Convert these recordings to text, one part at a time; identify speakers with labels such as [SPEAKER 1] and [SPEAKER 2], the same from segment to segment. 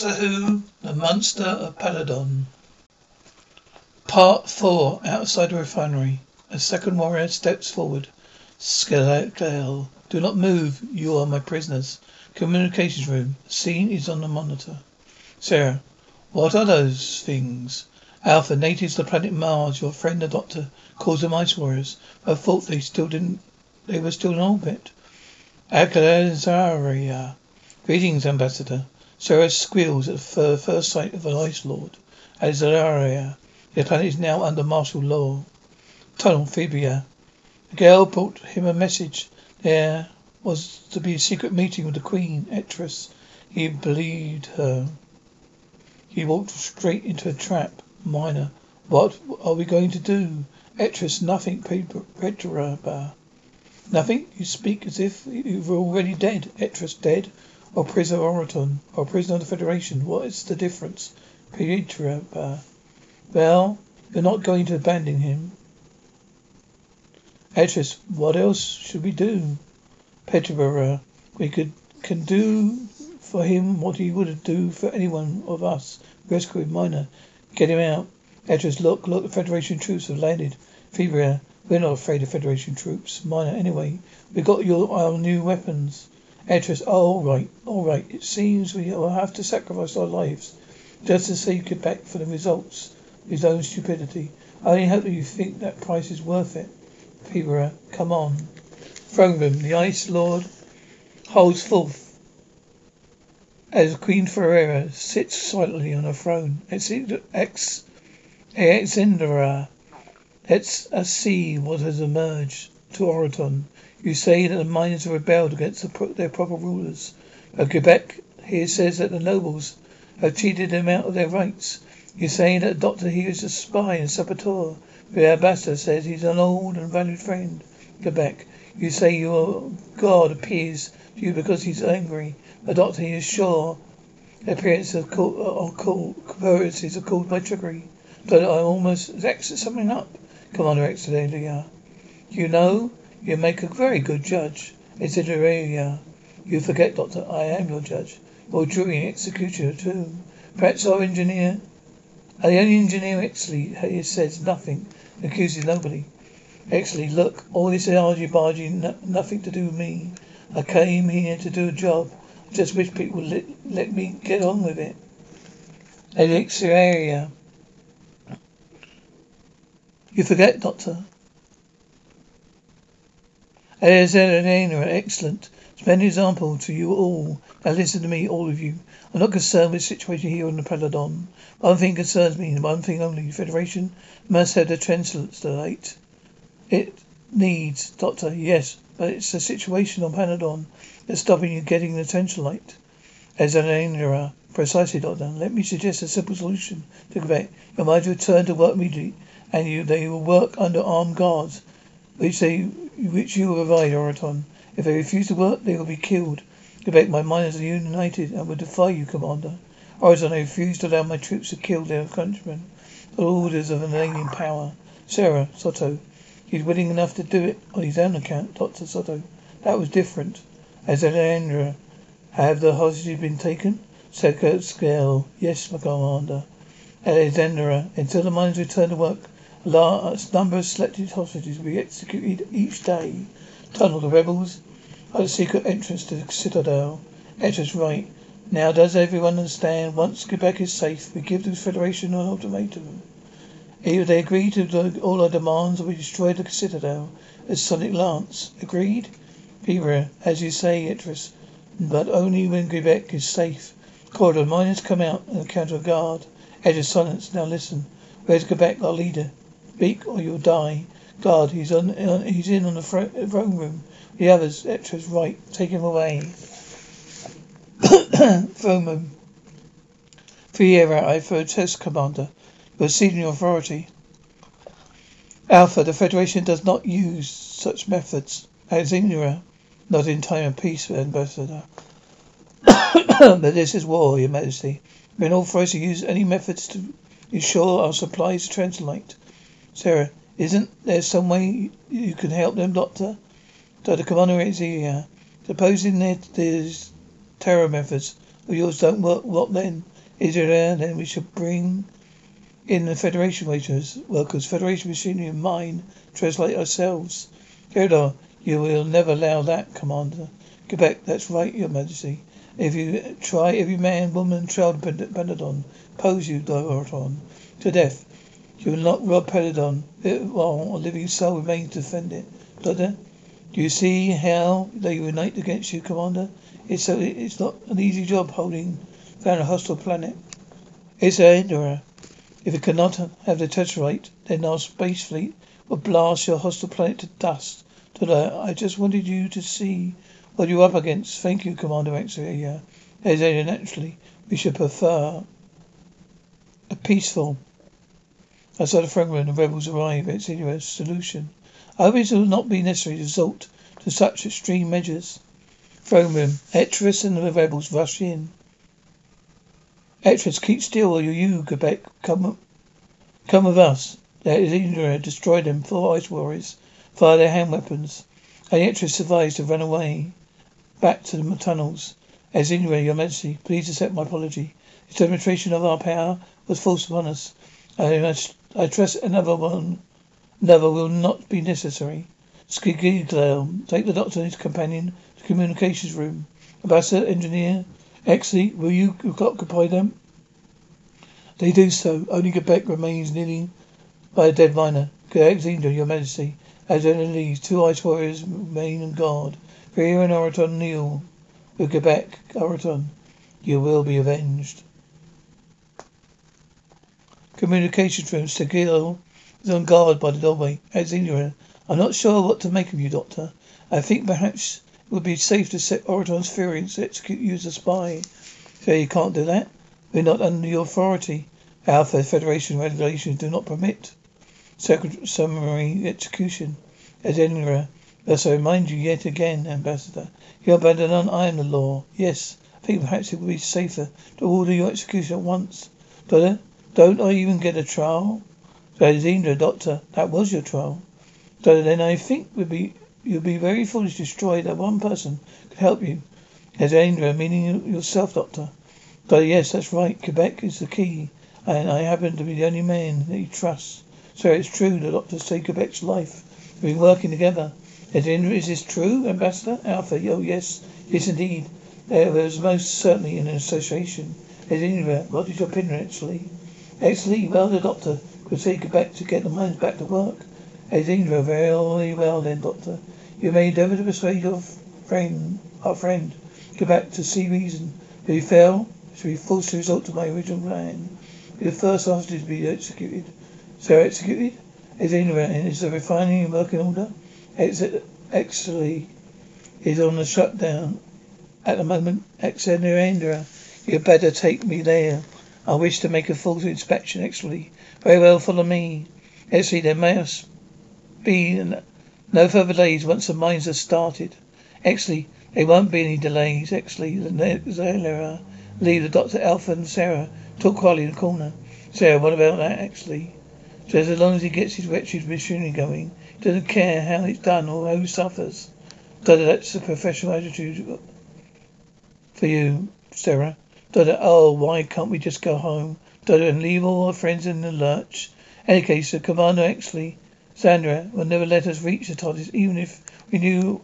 [SPEAKER 1] Doctor Who, The Monster of Peladon. Part 4 Outside the refinery. A second warrior steps forward. Skeletal. Do not move. You are my prisoners. Communications room. Scene is on the monitor. Sarah. What are those things? Alpha, natives of the planet Mars. Your friend the doctor calls them ice warriors. I thought they still didn't they were still in orbit. Alcalazaria. Greetings, Ambassador. Sarah squeals at the uh, first sight of an Ice Lord. Alcalazaria. The planet is now under martial law. Tunnel, Fibria. The girl brought him a message. There was to be a secret meeting with the Queen, Etrus. He believed her. He walked straight into a trap. Minor. What are we going to do? Etrus, nothing. Petraba. Uh, nothing? You speak as if you were already dead. Etrus dead? Oh, or prisoner Ortron? Or oh, prisoner of the Federation? What is the difference? Petraba. Uh, well, you're not going to abandon him. Etrus, what else should we do? Petrobra, we could can do for him what he would do for any one of us. Rescue Minor. Get him out. Etrus, look, look, the Federation troops have landed. Fibria, we're not afraid of Federation troops. Minor, anyway, we got your our new weapons. Etrus, oh, all right, all right. It seems we will have to sacrifice our lives just to save Gebek for the results of his own stupidity. I only hope that you think that price is worth it. Fibria, come on. Throne room. The Ice Lord holds forth as Queen Ferrera sits silently on her throne. Ex ex Alexandra, let's us see what has emerged to Ortron. You say that the miners have rebelled against the, their proper rulers. But Gebek here says that the nobles have cheated them out of their rights. You say that the doctor here is a spy and saboteur. The ambassador says he's an old and valued friend. Gebek, you say your God appears to you because he's angry. The doctor he is sure appearances of are called by trickery. But I almost almost something up, Commander Exelia. You know, you make a very good judge. Exelia. Uh, you forget, Doctor, I am your judge. Your jury and executioner too. Perhaps our engineer uh, the only engineer Exley here says nothing, accuses nobody. Exley, look, all this argy bargy, no, nothing to do with me. I came here to do a job. I just wish people let, let me get on with it. Elixir area. You forget, Doctor. Elena, excellent. Splendid example to you all. Now listen to me, all of you. I'm not concerned with the situation here on the Peladon. One thing concerns me, and one thing only. The Federation must have the trisilicate. It needs, Doctor, yes, but it's the situation on Peladon that's stopping you getting the trisilicate. As an precisely, Doctor. Let me suggest a simple solution to Gebek. Your mind return to work immediately, and you they will work under armed guards, which they which you will provide, Ortron. If they refuse to work, they will be killed. Gebek, my miners are united and will defy you, Commander. Horizon, I refuse to allow my troops to kill their countrymen. The orders of an alien power. Sarah, Soto. He's willing enough to do it on his own account, Dr. Soto. That was different. As Alexandra, have the hostages been taken? Second scale. Yes, my commander. Alexandra, until the miners return to work, large number of selected hostages will be executed each day. Tunnel the rebels at the secret entrance to the citadel. Entrance right. Now does everyone understand? Once Gebek is safe, we give the Federation an ultimatum. Either they agree to all our demands or we destroy the citadel. As Sonic Lance. Agreed? Fever, as you say, Etrus, but only when Gebek is safe. Corridor, miners come out and counter guard. Edge of silence. Now listen. Where's Gebek, our leader? Speak or you'll die. Guard, he's on, uh, he's in on the throne room. The others, Etra's right. Take him away. Foreman. Fiera, I protest, Commander. You ceding your authority. Alpha, the Federation does not use such methods. Alexandria, not in time of peace, Ambassador. but this is war, Your Majesty. We are not authorized to use any methods to ensure our supplies trisilicate. Sarah, isn't there some way you can help them, Doctor? Dr. Commander Xenia, supposing that there's terror methods, of yours don't work, what then? Is it there? Then we should bring in the Federation workers, workers, Federation machinery and mine, trisilicate ourselves. Theodore, you will never allow that, Commander. Gebek, that's right, Your Majesty. If you try, every man, woman, child, Peladon, pose you, Doroton, to death. Eh, you will not rob Peladon while a living soul remains to defend it. Doctor, do you see how they unite against you, Commander? It's so it's not an easy job holding down a hostile planet. It's a Endora. If it cannot have the Tetrite, then our space fleet will blast your hostile planet to dust. Today, I just wanted you to see what you're up against. Thank you, Commander Exelia. As naturally, we should prefer a peaceful. Outside the throne room, the rebels arrive. It's a solution. I hope it will not be necessary to resort to such extreme measures. Room. Etris and the rebels rush in. Etris, keep still, or you, Gebek, come, come with us. Is Indra, destroy them. Four ice warriors fire their hand weapons. And Etris survives to run away back to the tunnels. As Indra, your majesty, please accept my apology. This demonstration of our power was forced upon us. I must, I trust another one, another will not be necessary. Skigiglail, take the doctor and his companion to the communications room. Ambassador, engineer, Exley, will you occupy them? They do so. Only Gebek remains kneeling by a dead miner. Alexander, your majesty. As leaves, two ice warriors remain on guard. Fear and Ortron kneel. With Gebek, Ortron, you will be avenged. Communications room. Segil is on guard by the doorway. Alexandria, I'm not sure what to make of you, Doctor. I think perhaps it would be safe to set Ortron's fury to execute you as a spy. So you can't do that? We're not under your authority. Alpha Federation regulations do not permit summary execution. As Edinburgh. Thus I remind you yet again, Ambassador, you abandon I am the law. Yes, I think perhaps it would be safer to order your execution at once. Doctor, don't I even get a trial? Alexandra, Doctor, that was your trial. So then I think would be You'd be very foolish to destroy that one person could help you. Alexandra, meaning yourself, Doctor. Doctor, yes, that's right. Gebek is the key, and I happen to be the only man that he trusts. So it's true the doctor saved Gebek's life. We've been working together. Alexandra, is this true, Ambassador? Alpha, oh yes, yes indeed. There was most certainly an association. Alexandra, what is your opinion, actually? Actually, well, the doctor could save Gebek to get the mines back to work. Alexandra, very well then, Doctor. You may endeavour to persuade your friend, our friend, go back to see reason. If he fail, shall be forced to resort to my original plan. The first hostage to be executed. So executed? Alexandra, and is the refining in working order? Exley is on the shutdown at the moment. Alexandra, you better take me there. I wish to make a full inspection, actually. Very well, follow me. Exley, there must be no further delays once the mines are started. Actually, there won't be any delays. Exley, Zara, Lee, the uh, doctor, Alpha, and Sarah talk quietly in the corner. Sarah, what about that, actually? Says as long as he gets his wretched machinery going, he doesn't care how it's done or who suffers. Dada, that's a professional attitude for you, Sarah. Dada, oh, why can't we just go home? Dada, and leave all our friends in the lurch? Any case, the Commander Exley Sandra will never let us reach the TARDIS, even if we knew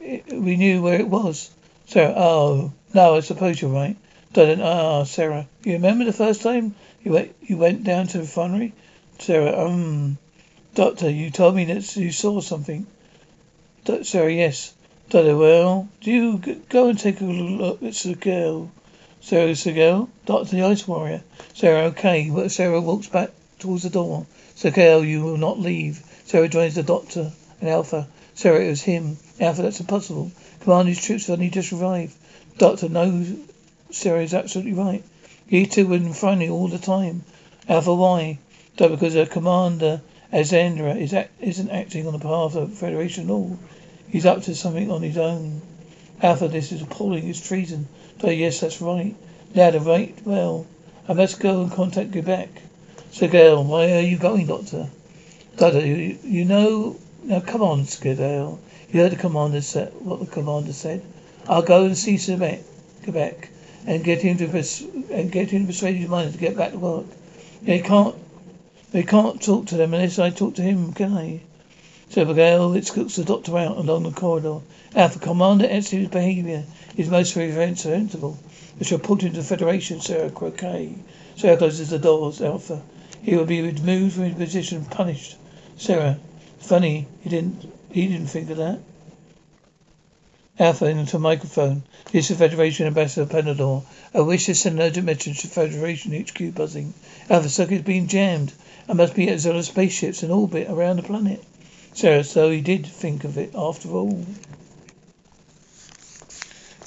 [SPEAKER 1] we knew where it was. Sarah, oh, no, I suppose you're right. Darling, ah, Sarah, you remember the first time you went you went down to the refinery? Sarah, um, Doctor, you told me that you saw something. Sarah, yes. Doctor, well, do you go and take a look at the girl? Sarah, girl? Doctor, the ice warrior. Sarah, okay. But Sarah walks back towards the door. Sarah, you will not leave. Sarah joins the doctor and Alpha. Sarah, it was him. Alpha, that's impossible. Commanding troops have only just arrived. Doctor, no, Sarah is absolutely right. You two were in front all the time. Alpha, why? Doctor, because the commander, Alexandra, is act, isn't acting on the behalf of the Federation at all. He's up to something on his own. Alpha, this is appalling. It's treason. Doctor, yes, that's right. Lad, right? Well, I must go and contact Gebek. Skidale, why are you going, Doctor? Doctor, you, you know... Now, come on, Skidale. You heard the commander said what the commander said. I'll go and see Gebek. Gebek. and get him to pers- and get him to persuade his mind to get back to work. They can't. He can't talk to them unless I talk to him, can I? So Miguel escorts the doctor out along the corridor. Alpha, Commander Etsy's behavior is most reprehensible. It's reported to the Federation, Sarah Croquet. Sarah closes the doors. Alpha. He will be removed from his position, and punished. Sarah. Funny, he didn't he didn't think of that. Alpha into a microphone. This is Federation Ambassador Panador. I wish to send an urgent message to Federation HQ buzzing. Alpha circuit's being jammed. I must be at Zola spaceships in orbit around the planet. Sarah, so he did think of it after all.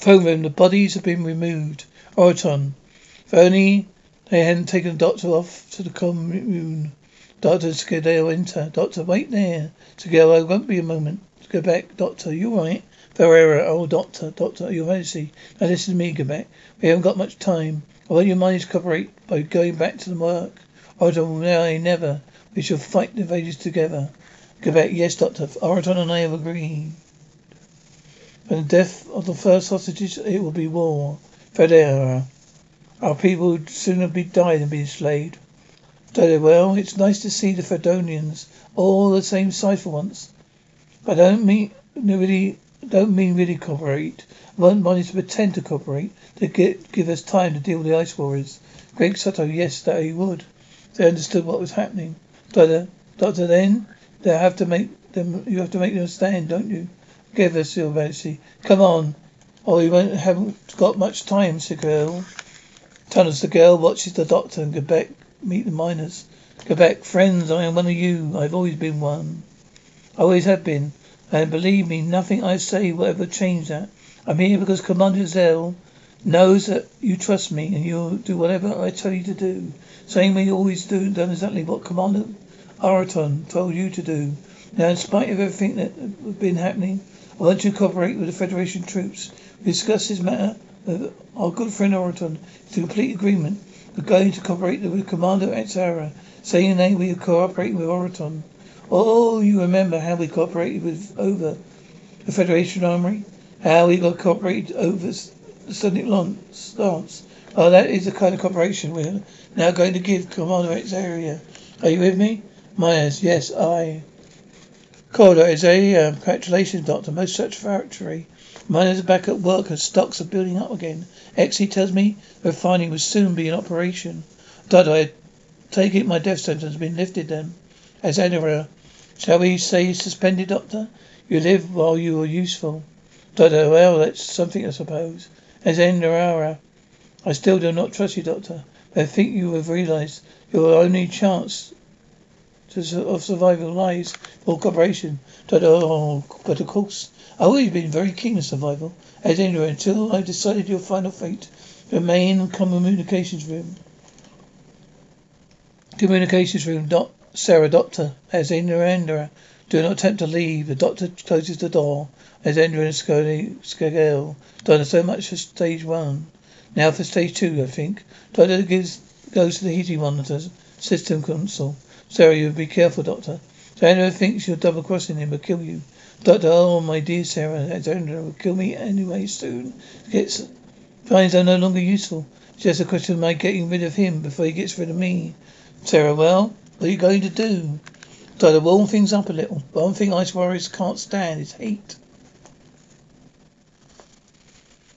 [SPEAKER 1] Phone room, the bodies have been removed. Ortron. If they hadn't taken the doctor off to the commune. Doctor Scadale enter. Doctor, wait there. Scadale, won't be a moment. Go back, Doctor, you're right? Ferreira, oh doctor, doctor, your majesty. Now listen to me, Gebek. We haven't got much time. I want your mind to cooperate by going back to the work. Ortron, no, I never. We shall fight the invaders together. Gebek, yes, doctor. Ortron and I have agreed. When the death of the first hostages, it will be war. Ferreira. Our people would sooner be died than be enslaved. Dodo, well, it's nice to see the Fedonians all the same size for once. But I don't mean really don't mean really cooperate. I want money to pretend to cooperate, to get, give us time to deal with the ice warriors. Great Soto, yes, that he would. They understood what was happening. Doctor, Doctor, then they have to make them. You have to make them stand, don't you? Give us your mercy. Come on, or you won't haven't got much time, said girl. Tunnels, the girl watches the doctor and Gebek meet the miners. Gebek, friends, I am one of you. I've always been one. I always have been. And believe me, nothing I say will ever change that. I'm here because Commander Zell knows that you trust me and you'll do whatever I tell you to do. Same way you always do, done exactly what Commander Araton told you to do. Now, in spite of everything that has been happening, I want you to cooperate with the Federation troops. We discussed this matter with our good friend Ortron. A complete agreement. We're going to cooperate with Commander Exara, saying that we are cooperating with Ortron. Oh, you remember how we cooperated with over the Federation Armory? How we got cooperated over the Sonic Lance? Oh, that is the kind of cooperation we're now going to give Commander X. Are you with me? Myers, yes, I. Corridor is a uh, congratulations, Doctor. Most satisfactory. Miners are back at work and stocks are building up again. Exy tells me the refining will soon be in operation. Doctor, I take it my death sentence has been lifted then. As Edinburgh, Shall we say suspended, Doctor? You live while you are useful. Doctor, well, that's something, I suppose. As Endorara, I still do not trust you, Doctor. But I think you have realized your only chance to, of survival lies for cooperation. Doctor, oh, uh, but of course, I've always been very keen on survival. As Endorara, until I decided your final fate. Remain in communications room. Communications room, dot, Sarah, doctor, as Indra, uh, do not attempt to leave. The doctor closes the door. As Indra and Skagel, done so much for stage one. Now for stage two, I think. Doctor gives goes to the heating monitors, system console. Sarah, you be careful, Doctor. Sandra thinks you're double crossing him, will kill you. Doctor, oh my dear Sarah, Sandra will kill me anyway soon. Gets finds I'm no longer useful. It's just a question of my getting rid of him before he gets rid of me. Sarah, well, what are you going to do? Try to warm things up a little. One thing ice warriors can't stand is heat.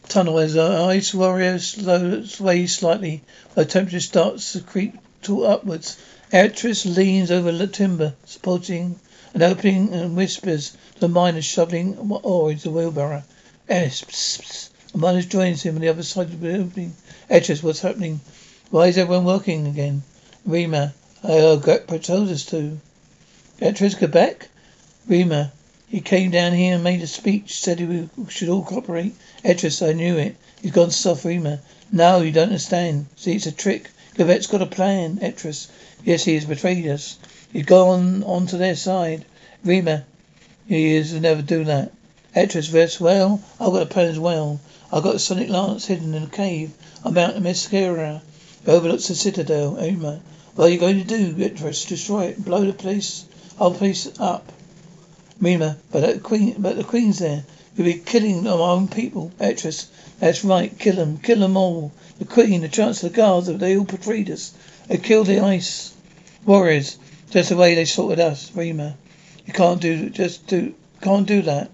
[SPEAKER 1] Tunnel as uh, ice warriors warrior sways slightly, the temperature starts to creep upwards. Actress leans over the timber, supporting an opening and whispers to the miners shoveling ore into the wheelbarrow. S. Psst, psst. The miners joins him on the other side of the opening. Actress, what's happening? Why is everyone working again? Rima, Oh, Greg told us to. Beatrice Gebek? Rima. He came down here and made a speech, said we should all cooperate. Etris, I knew it. He's gone soft, Rima. No, you don't understand. See, it's a trick. Gebek's got a plan, Etris. Yes, he has betrayed us. He's gone on to their side. Rima. He is never do that. Etris, yes, well, I've got a plan as well. I've got a sonic lance hidden in a cave. I'm out. It overlooks the citadel. Rima. What are you going to do, Beatrice? Destroy it, blow the place, whole place up. Rima, but the queen, but the queen's there. We'll be killing our own people. Etris. That's right. Kill them. Kill them all. The Queen, the Chancellor, the Guards, they all betrayed us. They killed the ice warriors. Just the way they sorted us. Rima. You can't do, just do, can't do that.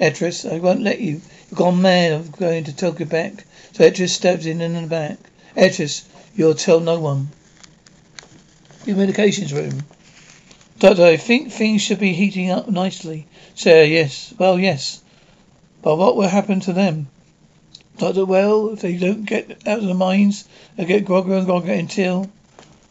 [SPEAKER 1] Etris, I won't let you. You've gone mad. I'm going to tell back. So Etris stabs in and in the back. Etris, you'll tell no one. Communications room. Doctor, I think things should be heating up nicely. Sarah, yes. Well, yes. But what will happen to them? Doctor, well, if they don't get out of the mines, they get grogger and grogger until...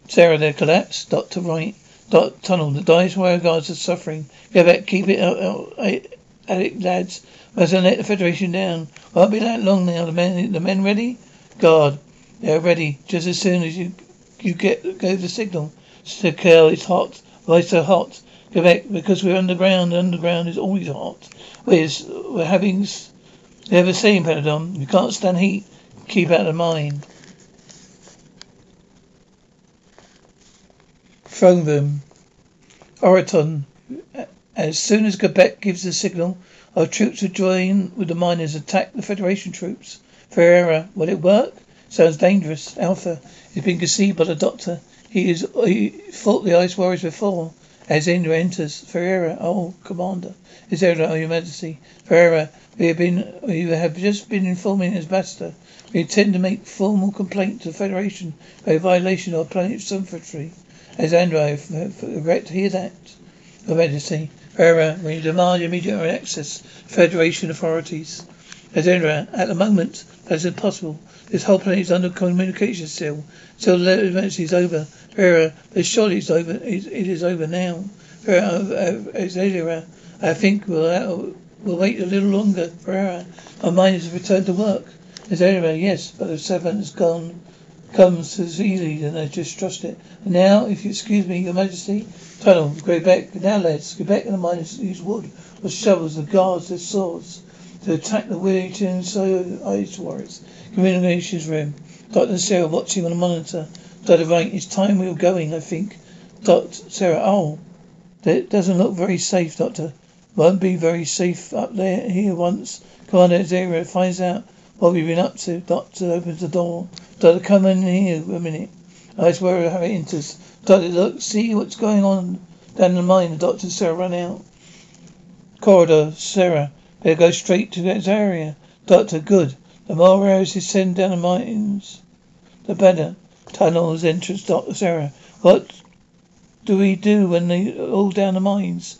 [SPEAKER 1] Sarah, they collapse. Doctor, right. Dot tunnel. The dice wire guards are suffering. Go back. Keep it out, out, at it, lads. Must let the Federation down. Won't be that long now. The men, the men ready? Guard, they're ready. Just as soon as you you get go the signal. Stikal, it's hot. Why so hot? Gebek, because we're underground. Underground is always hot. We're, we're having. A saying, Peladon. You can't stand heat. Keep out of mine. Throne room. Ortron. As soon as Gebek gives the signal, our troops will join with the miners attack the Federation troops. Ferreira, will it work? Sounds dangerous. Alpha has been conceived by the doctor. He is he fought the ice warriors before. As Indra enters, Ferreira, oh commander, is there, oh your majesty. Ferreira, we have been we have just been informing master. We intend to make formal complaint to the Federation a violation of planet's. As Andrew, I regret to hear that. Your Majesty, Ferreira, we demand immediate access to Federation authorities. At the moment, that is impossible. This whole planet is under communication still. Till the emergency is over. Ferreira, but surely it's over. It, it is over now. As Andrew, I think we'll, uh, we'll wait a little longer. Ferreira, our mind is returned to work. Andrew, yes, but the seven has gone comes as easily than I just trust it. And now, if you excuse me, Your Majesty, tunnel, go back. Now, lads, go back in the miners use wood with shovels and guards with swords to attack the Wellington so ice warriors. Communications room. Dr. Sarah watching on the monitor. Dr. Right, it's time we were going, I think. Dr. Sarah, oh, that doesn't look very safe, Doctor. Won't be very safe up there here once. Commander Zero finds out what we've been up to. Doctor opens the door. Doctor, come in here a minute. I swear how it enters. Doctor, look, see what's going on down the mine. Doctor, Sarah, run out. Corridor, Sarah. Better go straight to that area. Doctor, good. The more arrows you send down the mines, the better. Tunnels, entrance, Doctor, Sarah. What do we do when they all down the mines?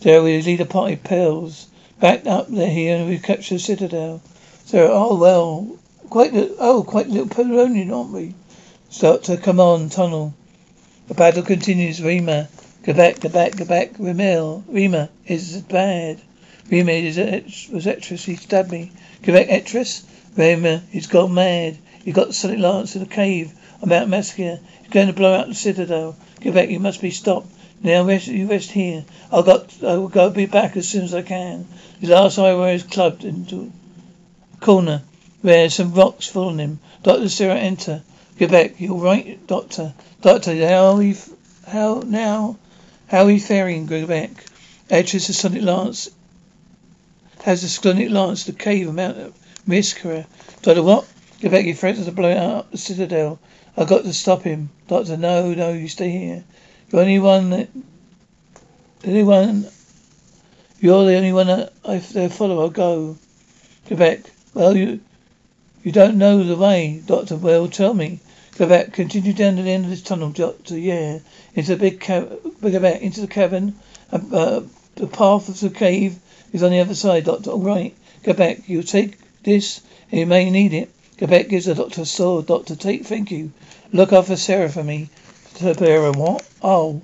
[SPEAKER 1] There we lead a party of pills. Back up there here and we capture the citadel. Sarah, oh well, Quite oh, quite a little Polonian, aren't we? Doctor, come on, tunnel. The battle continues. Rima, go back, go back, go back. Remil, Rima is bad. Rima is was Etris. He stabbed me. Back, Etris. Rima, he's gone mad. He got Sonic Lance in the cave on Mount Massacre. He's going to blow out the citadel. Back, you must be stopped. Now rest, you rest here. I'll got, I will go be back as soon as I can. The last I is clubbed into a corner. where some rocks falling him. Doctor Sarah, enter. Gebek, you're right, Doctor. Doctor, how are you, how now, how are you faring, Gebek? Etris the Sonic Lance has the Sonic Lance the cave amount of Miskara. Doctor, what? Gebek, he threatens to blow up the citadel. I've got to stop him. Doctor, no, no, you stay here. You're the only one that, the only one, you're the only one that I follow. I'll go. Gebek, well, you, you don't know the way, Doctor. Well, tell me. Back. Continue down to the end of this tunnel, Doctor. Yeah. Into the big cavern. Go back into the cavern. Uh, the path of the cave is on the other side, Doctor. All right. Go back. You take this, you may need it. Go back. Gives the doctor a sword. Doctor, take. Thank you. Look after Sarah for me. Sarah, what? Oh.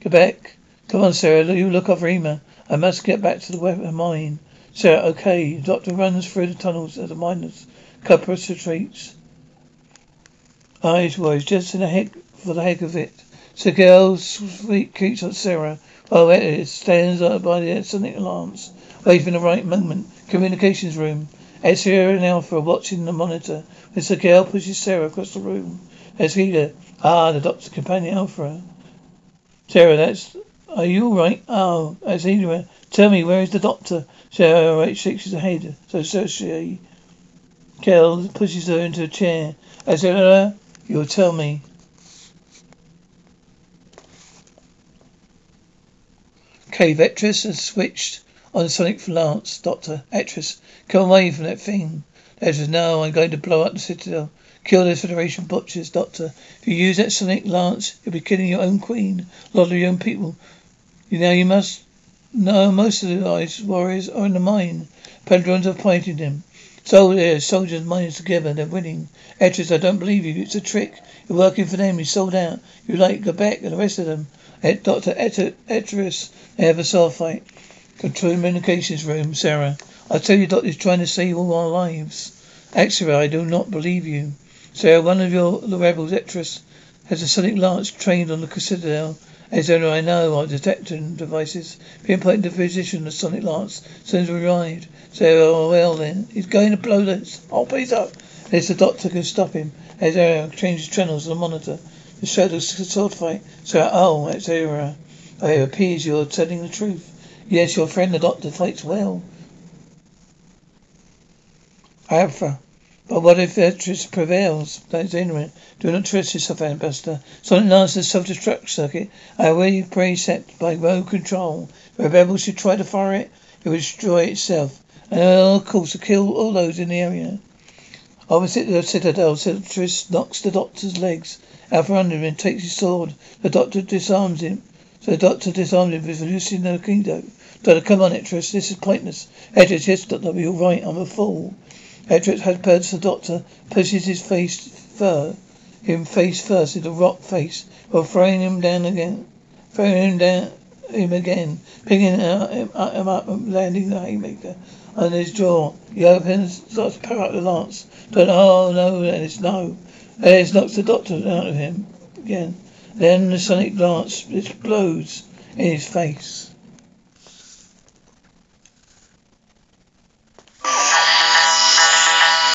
[SPEAKER 1] Go back. Come on, Sarah. You look after Ema. I must get back to the weapon mine. Sarah, okay. Doctor runs through the tunnels of the miners Cupper's retreats. Eyes wise, just in the heck for the heck of it. So girls sweet keeps on Sarah. Oh, it. Stands by the sonic alarms. Waiting the right moment. Communications room. Ezra and Alpha watching the monitor. Mr. Gale pushes Sarah across the room. Ezra. Ah, the doctor's companion Alpha. Sarah, that's are you all right? Oh, Ezra Tell me, where is the doctor? Sarah shakes his head. So, so she. Kel pushes her into a chair. Said, uh, you'll tell me. Cave Etris has switched on Sonic Lance, Doctor. Etris, come away from that thing. Etris, no, I'm going to blow up the Citadel. Kill those Federation butchers, Doctor. If you use that Sonic Lance, you'll be killing your own queen, a lot of your own people. You know you must know most of the ice warriors are in the mine. Pedrons are fighting them. So yeah, soldiers miners together, they're winning. Etris, I don't believe you. It's a trick. You're working for them. You sold out. You like Gebek and the rest of them. Et, Dr. Et- Etris, they have a sword fight. Control communications room, Sarah. I tell you, Doctor is trying to save all our lives. Extra, I do not believe you. Sarah, one of your the rebels, Etris, has a sonic lance trained on the Citadel. As only I know, our detection devices pinpoint the position of the sonic lance as soon as we arrived. Sarah, oh, well then, he's going to blow this whole please up. Unless the doctor can stop him. As Sarah changes channels on the monitor. The shadow sword fight. Sarah, oh, that's Sarah. Oh, it appears you're telling the truth. Yes, your friend the doctor fights well. Alpha. But what if Etris prevails? That is ignorant. Do not trust yourself, Ambassador. Sonic Lance's self-destruct circuit. I away pray set by remote control. If a rebel should try to fire it, it will destroy itself. And of course to kill all those in the area. Opposite the citadel, Etris knocks the doctor's legs out from under him and takes his sword. The doctor disarms him. So the doctor disarms him with Loquindo. Doctor, come on, Etris. This is pointless. Etris, yes, doctor, all right. I'm a fool. Etris has purged the doctor, pushes his face fur, him face first into rock face, while throwing him down again, throwing him down him again, picking him up and landing the haymaker on his jaw. He opens, starts to power up the lance. Don't, oh no, Dennis, no. Dennis knocks the doctor out of him again. Then the sonic lance explodes in his face.